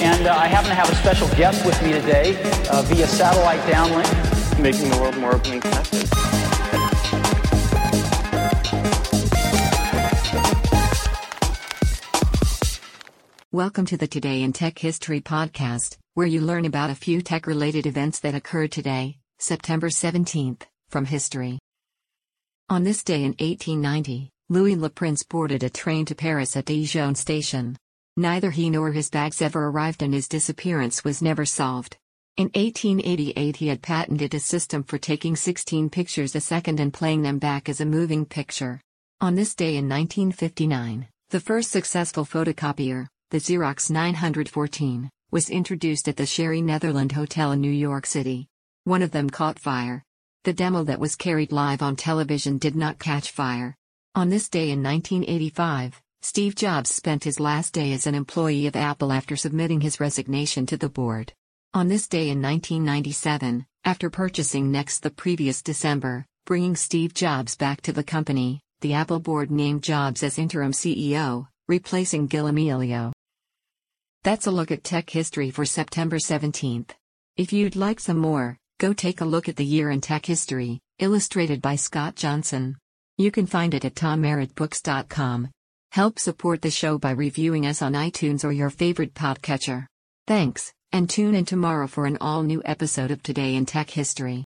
And uh, I happen to have a special guest with me today uh, via satellite downlink. Making the world more open and connected. Welcome to the Today in Tech History podcast, where you learn about a few tech related events that occurred today, September 17th, from history. On this day in 1890, Louis Le Prince boarded a train to Paris at Dijon station. Neither he nor his bags ever arrived and his disappearance was never solved. In 1888 he had patented a system for taking 16 pictures a second and playing them back as a moving picture. On this day in 1959, the first successful photocopier, the Xerox 914, was introduced at the Sherry Netherland Hotel in New York City. One of them caught fire. The demo that was carried live on television did not catch fire. On this day in 1985, Steve Jobs spent his last day as an employee of Apple after submitting his resignation to the board. On this day in 1997, after purchasing Next the previous December, bringing Steve Jobs back to the company, the Apple board named Jobs as interim CEO, replacing Gil Amelio. That's a look at tech history for September 17th. If you'd like some more, go take a look at the year in tech history, illustrated by Scott Johnson. You can find it at tommerrittbooks.com. Help support the show by reviewing us on iTunes or your favorite podcatcher. Thanks, and tune in tomorrow for an all new episode of Today in Tech History.